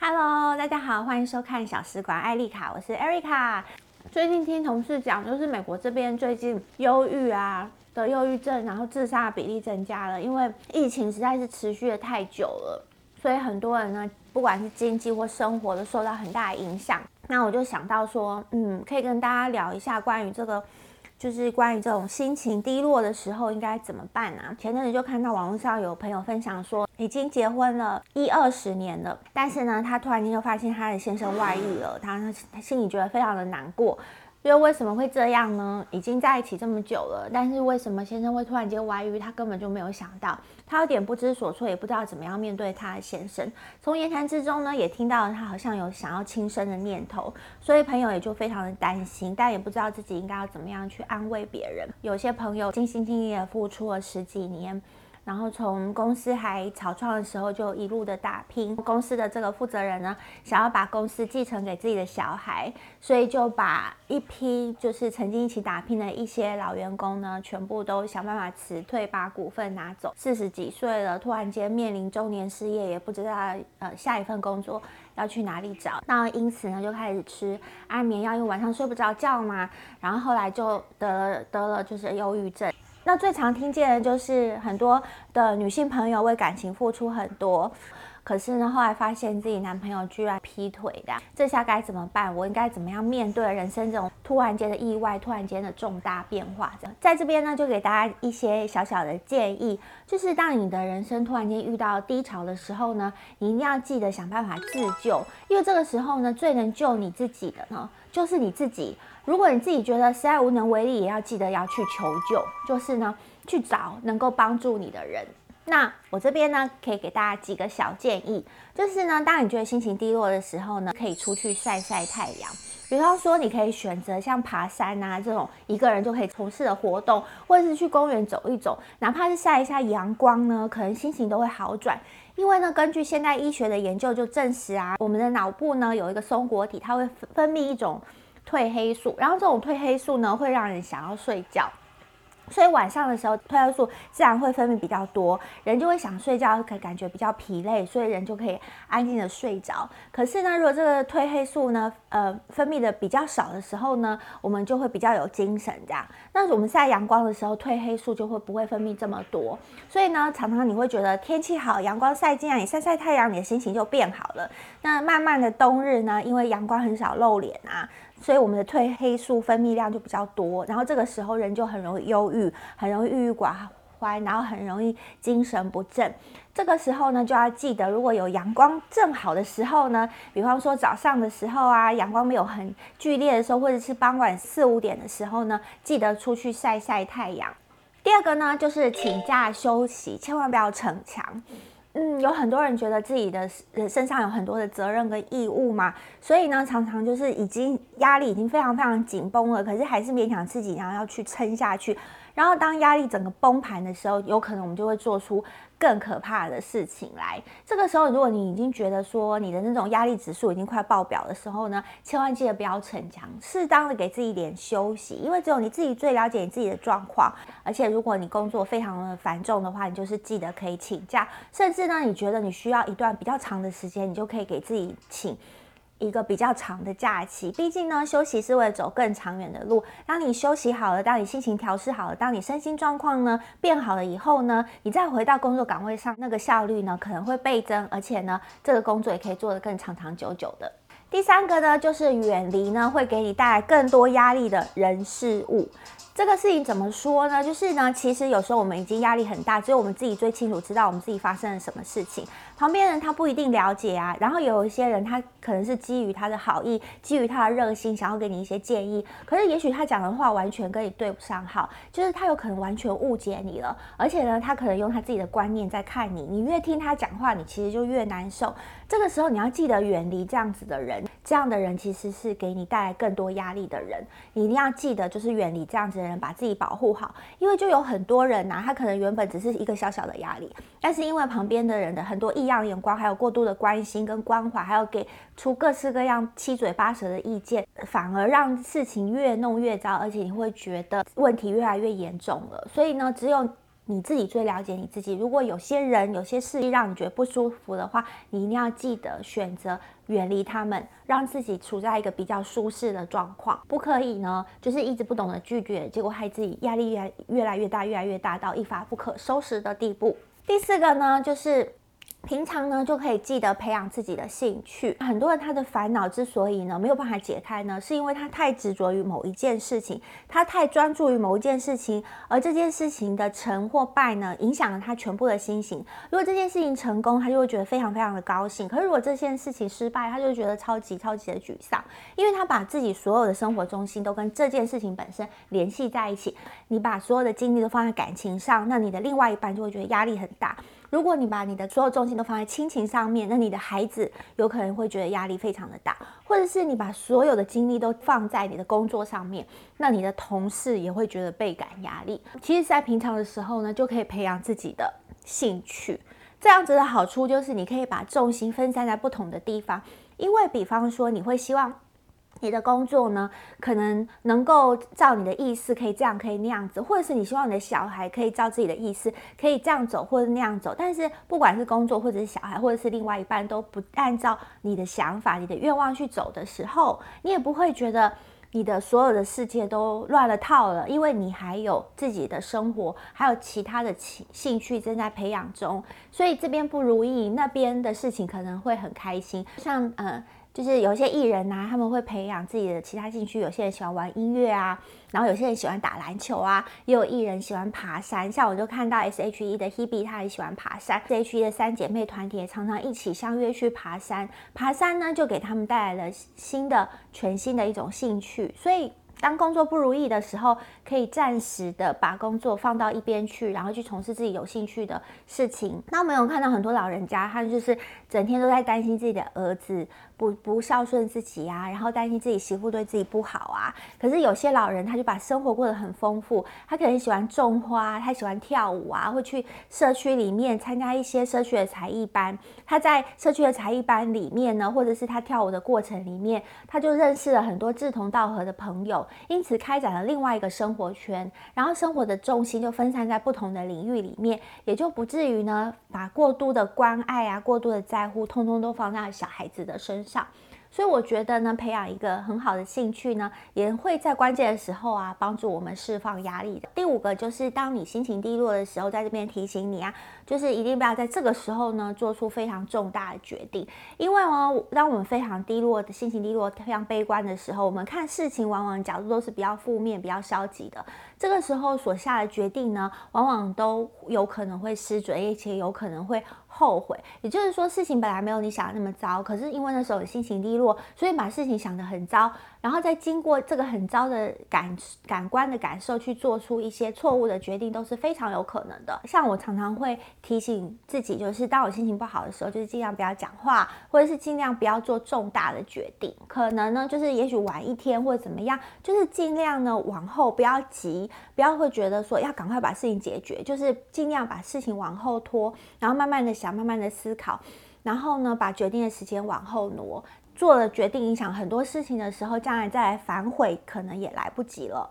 Hello，大家好，欢迎收看小食馆艾丽卡，我是艾瑞卡。最近听同事讲，就是美国这边最近忧郁啊得忧郁症，然后自杀比例增加了，因为疫情实在是持续的太久了，所以很多人呢，不管是经济或生活都受到很大的影响。那我就想到说，嗯，可以跟大家聊一下关于这个。就是关于这种心情低落的时候应该怎么办啊？前阵子就看到网络上有朋友分享说，已经结婚了一二十年了，但是呢，他突然间就发现他的先生外遇了，他他心里觉得非常的难过。因为为什么会这样呢？已经在一起这么久了，但是为什么先生会突然间外遇？他根本就没有想到，他有点不知所措，也不知道怎么样面对他的先生。从言谈之中呢，也听到了他好像有想要轻生的念头，所以朋友也就非常的担心，但也不知道自己应该要怎么样去安慰别人。有些朋友尽心尽力的付出了十几年。然后从公司还草创的时候就一路的打拼，公司的这个负责人呢，想要把公司继承给自己的小孩，所以就把一批就是曾经一起打拼的一些老员工呢，全部都想办法辞退，把股份拿走。四十几岁了，突然间面临中年失业，也不知道呃下一份工作要去哪里找。那因此呢，就开始吃安眠药，因为晚上睡不着觉嘛。然后后来就得了得了就是忧郁症。那最常听见的就是很多的女性朋友为感情付出很多，可是呢，后来发现自己男朋友居然劈腿的，这下该怎么办？我应该怎么样面对人生这种突然间的意外、突然间的重大变化？在这边呢，就给大家一些小小的建议，就是当你的人生突然间遇到低潮的时候呢，你一定要记得想办法自救，因为这个时候呢，最能救你自己的呢，就是你自己。如果你自己觉得实在无能为力，也要记得要去求救，就是呢，去找能够帮助你的人。那我这边呢，可以给大家几个小建议，就是呢，当你觉得心情低落的时候呢，可以出去晒晒太阳。比方说，你可以选择像爬山啊这种一个人就可以从事的活动，或者是去公园走一走，哪怕是晒一下阳光呢，可能心情都会好转。因为呢，根据现代医学的研究就证实啊，我们的脑部呢有一个松果体，它会分泌一种。褪黑素，然后这种褪黑素呢，会让人想要睡觉，所以晚上的时候褪黑素自然会分泌比较多，人就会想睡觉，可感觉比较疲累，所以人就可以安静的睡着。可是呢，如果这个褪黑素呢，呃，分泌的比较少的时候呢，我们就会比较有精神这样。那我们晒阳光的时候，褪黑素就会不会分泌这么多，所以呢，常常你会觉得天气好，阳光晒进来，你晒晒太阳，你的心情就变好了。那慢慢的冬日呢，因为阳光很少露脸啊。所以我们的褪黑素分泌量就比较多，然后这个时候人就很容易忧郁，很容易郁郁寡欢，然后很容易精神不振。这个时候呢，就要记得，如果有阳光正好的时候呢，比方说早上的时候啊，阳光没有很剧烈的时候，或者是傍晚四五点的时候呢，记得出去晒晒太阳。第二个呢，就是请假休息，千万不要逞强。嗯，有很多人觉得自己的身上有很多的责任跟义务嘛，所以呢，常常就是已经压力已经非常非常紧绷了，可是还是勉强自己，然后要去撑下去。然后当压力整个崩盘的时候，有可能我们就会做出更可怕的事情来。这个时候，如果你已经觉得说你的那种压力指数已经快爆表的时候呢，千万记得不要逞强，适当的给自己一点休息，因为只有你自己最了解你自己的状况。而且，如果你工作非常的繁重的话，你就是记得可以请假，甚至呢，你觉得你需要一段比较长的时间，你就可以给自己请。一个比较长的假期，毕竟呢，休息是为了走更长远的路。当你休息好了，当你心情调试好了，当你身心状况呢变好了以后呢，你再回到工作岗位上，那个效率呢可能会倍增，而且呢，这个工作也可以做得更长长久久的。第三个呢，就是远离呢会给你带来更多压力的人事物。这个事情怎么说呢？就是呢，其实有时候我们已经压力很大，只有我们自己最清楚知道我们自己发生了什么事情，旁边人他不一定了解啊。然后有一些人他可能是基于他的好意，基于他的热心，想要给你一些建议，可是也许他讲的话完全跟你对不上号，就是他有可能完全误解你了，而且呢，他可能用他自己的观念在看你，你越听他讲话，你其实就越难受。这个时候你要记得远离这样子的人，这样的人其实是给你带来更多压力的人，你一定要记得就是远离这样子人，把自己保护好，因为就有很多人呐、他可能原本只是一个小小的压力，但是因为旁边的人的很多异样眼光，还有过度的关心跟关怀，还有给出各式各样七嘴八舌的意见，反而让事情越弄越糟，而且你会觉得问题越来越严重了。所以呢，只有你自己最了解你自己。如果有些人、有些事让你觉得不舒服的话，你一定要记得选择远离他们，让自己处在一个比较舒适的状况。不可以呢，就是一直不懂得拒绝，结果害自己压力越越来越大，越来越大，到一发不可收拾的地步。第四个呢，就是。平常呢，就可以记得培养自己的兴趣。很多人他的烦恼之所以呢没有办法解开呢，是因为他太执着于某一件事情，他太专注于某一件事情，而这件事情的成或败呢，影响了他全部的心情。如果这件事情成功，他就会觉得非常非常的高兴；可是如果这件事情失败，他就觉得超级超级的沮丧，因为他把自己所有的生活中心都跟这件事情本身联系在一起。你把所有的精力都放在感情上，那你的另外一半就会觉得压力很大。如果你把你的所有重心都放在亲情上面，那你的孩子有可能会觉得压力非常的大，或者是你把所有的精力都放在你的工作上面，那你的同事也会觉得倍感压力。其实，在平常的时候呢，就可以培养自己的兴趣，这样子的好处就是你可以把重心分散在不同的地方，因为比方说你会希望。你的工作呢，可能能够照你的意思，可以这样，可以那样子，或者是你希望你的小孩可以照自己的意思，可以这样走，或者那样走。但是不管是工作，或者是小孩，或者是另外一半，都不按照你的想法、你的愿望去走的时候，你也不会觉得你的所有的世界都乱了套了，因为你还有自己的生活，还有其他的兴兴趣正在培养中，所以这边不如意，那边的事情可能会很开心，像呃。就是有些艺人呐、他们会培养自己的其他兴趣。有些人喜欢玩音乐啊，然后有些人喜欢打篮球啊，也有艺人喜欢爬山。像我就看到 S.H.E 的 Hebe，她也喜欢爬山。S.H.E 的三姐妹团体也常常一起相约去爬山。爬山呢，就给他们带来了新的、全新的一种兴趣。所以。当工作不如意的时候，可以暂时的把工作放到一边去，然后去从事自己有兴趣的事情。那我们有看到很多老人家，他就是整天都在担心自己的儿子不不孝顺自己啊，然后担心自己媳妇对自己不好啊。可是有些老人，他就把生活过得很丰富，他可能喜欢种花，他喜欢跳舞啊，会去社区里面参加一些社区的才艺班。他在社区的才艺班里面呢，或者是他跳舞的过程里面，他就认识了很多志同道合的朋友。因此开展了另外一个生活圈，然后生活的重心就分散在不同的领域里面，也就不至于呢把过度的关爱啊、过度的在乎，通通都放在小孩子的身上。所以我觉得呢，培养一个很好的兴趣呢，也会在关键的时候啊，帮助我们释放压力的。第五个就是，当你心情低落的时候，在这边提醒你啊，就是一定不要在这个时候呢，做出非常重大的决定。因为呢，当我们非常低落的心情低落、非常悲观的时候，我们看事情往往角度都是比较负面、比较消极的。这个时候所下的决定呢，往往都有可能会失准，而且有可能会后悔。也就是说，事情本来没有你想的那么糟，可是因为那时候心情低落，所以把事情想得很糟。然后再经过这个很糟的感感官的感受，去做出一些错误的决定，都是非常有可能的。像我常常会提醒自己，就是当我心情不好的时候，就是尽量不要讲话，或者是尽量不要做重大的决定。可能呢，就是也许晚一天或者怎么样，就是尽量呢往后不要急，不要会觉得说要赶快把事情解决，就是尽量把事情往后拖，然后慢慢的想，慢慢的思考，然后呢把决定的时间往后挪。做了决定，影响很多事情的时候，将来再来反悔，可能也来不及了。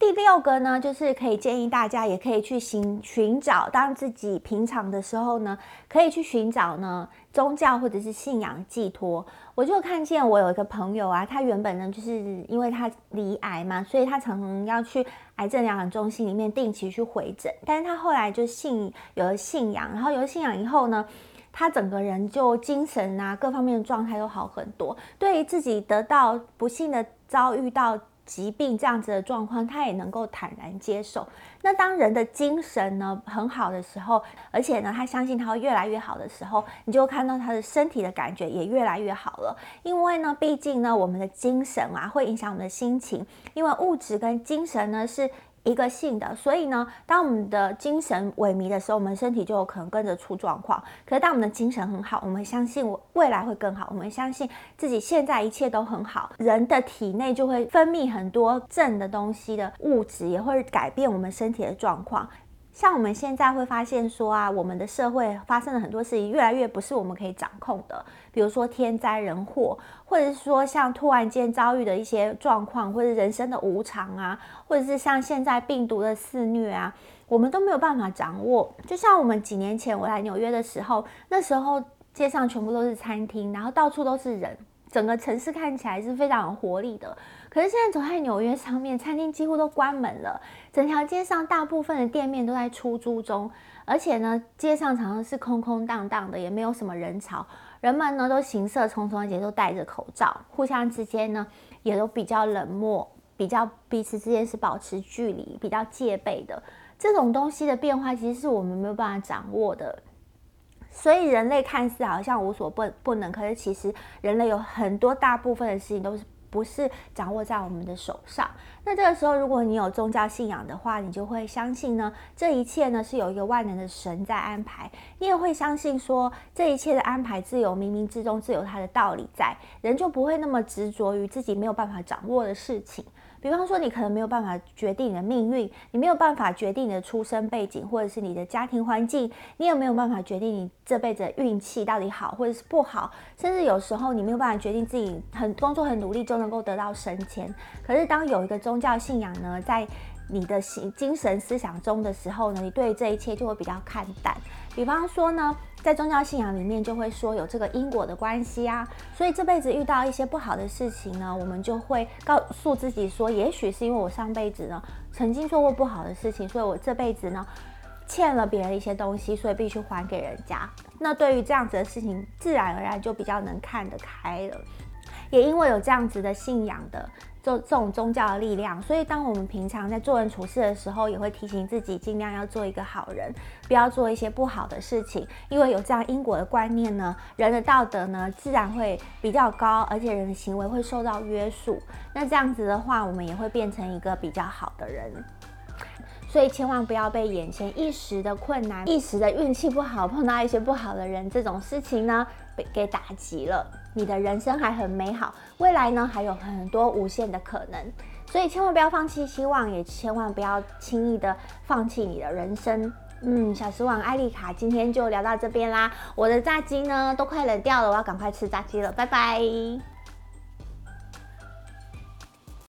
第六个呢，就是可以建议大家，也可以去寻寻找，当自己平常的时候呢，可以去寻找呢宗教或者是信仰寄托。我就看见我有一个朋友啊，他原本呢就是因为他罹癌嘛，所以他常常要去癌症疗养中心里面定期去回诊，但是他后来就信有了信仰，然后有了信仰以后呢。他整个人就精神啊，各方面的状态都好很多。对于自己得到不幸的遭遇到疾病这样子的状况，他也能够坦然接受。那当人的精神呢很好的时候，而且呢他相信他会越来越好的时候，你就看到他的身体的感觉也越来越好了。因为呢，毕竟呢我们的精神啊会影响我们的心情，因为物质跟精神呢是。一个性的，所以呢，当我们的精神萎靡的时候，我们身体就有可能跟着出状况。可是当我们的精神很好，我们相信我未来会更好，我们相信自己现在一切都很好，人的体内就会分泌很多正的东西的物质，也会改变我们身体的状况。像我们现在会发现说啊，我们的社会发生了很多事情，越来越不是我们可以掌控的。比如说天灾人祸，或者是说像突然间遭遇的一些状况，或者人生的无常啊，或者是像现在病毒的肆虐啊，我们都没有办法掌握。就像我们几年前我来纽约的时候，那时候街上全部都是餐厅，然后到处都是人，整个城市看起来是非常有活力的。可是现在走在纽约上面，餐厅几乎都关门了，整条街上大部分的店面都在出租中，而且呢，街上常常是空空荡荡的，也没有什么人潮，人们呢都行色匆匆，而且都戴着口罩，互相之间呢也都比较冷漠，比较彼此之间是保持距离，比较戒备的。这种东西的变化，其实是我们没有办法掌握的。所以人类看似好像无所不不能，可是其实人类有很多大部分的事情都是。不是掌握在我们的手上。那这个时候，如果你有宗教信仰的话，你就会相信呢，这一切呢是有一个万能的神在安排。你也会相信说，这一切的安排自有冥冥之中自有它的道理在，人就不会那么执着于自己没有办法掌握的事情。比方说，你可能没有办法决定你的命运，你没有办法决定你的出生背景，或者是你的家庭环境，你也没有办法决定你这辈子的运气到底好或者是不好，甚至有时候你没有办法决定自己很工作很努力就能够得到升迁。可是当有一个宗教信仰呢，在你的心精神思想中的时候呢，你对这一切就会比较看淡。比方说呢，在宗教信仰里面就会说有这个因果的关系啊，所以这辈子遇到一些不好的事情呢，我们就会告诉自己说，也许是因为我上辈子呢曾经做过不好的事情，所以我这辈子呢欠了别人一些东西，所以必须还给人家。那对于这样子的事情，自然而然就比较能看得开了。也因为有这样子的信仰的。这这种宗教的力量，所以当我们平常在做人处事的时候，也会提醒自己尽量要做一个好人，不要做一些不好的事情。因为有这样因果的观念呢，人的道德呢自然会比较高，而且人的行为会受到约束。那这样子的话，我们也会变成一个比较好的人。所以千万不要被眼前一时的困难、一时的运气不好，碰到一些不好的人这种事情呢，被给打击了。你的人生还很美好，未来呢还有很多无限的可能。所以千万不要放弃希望，也千万不要轻易的放弃你的人生。嗯，小时王艾丽卡今天就聊到这边啦。我的炸鸡呢都快冷掉了，我要赶快吃炸鸡了，拜拜。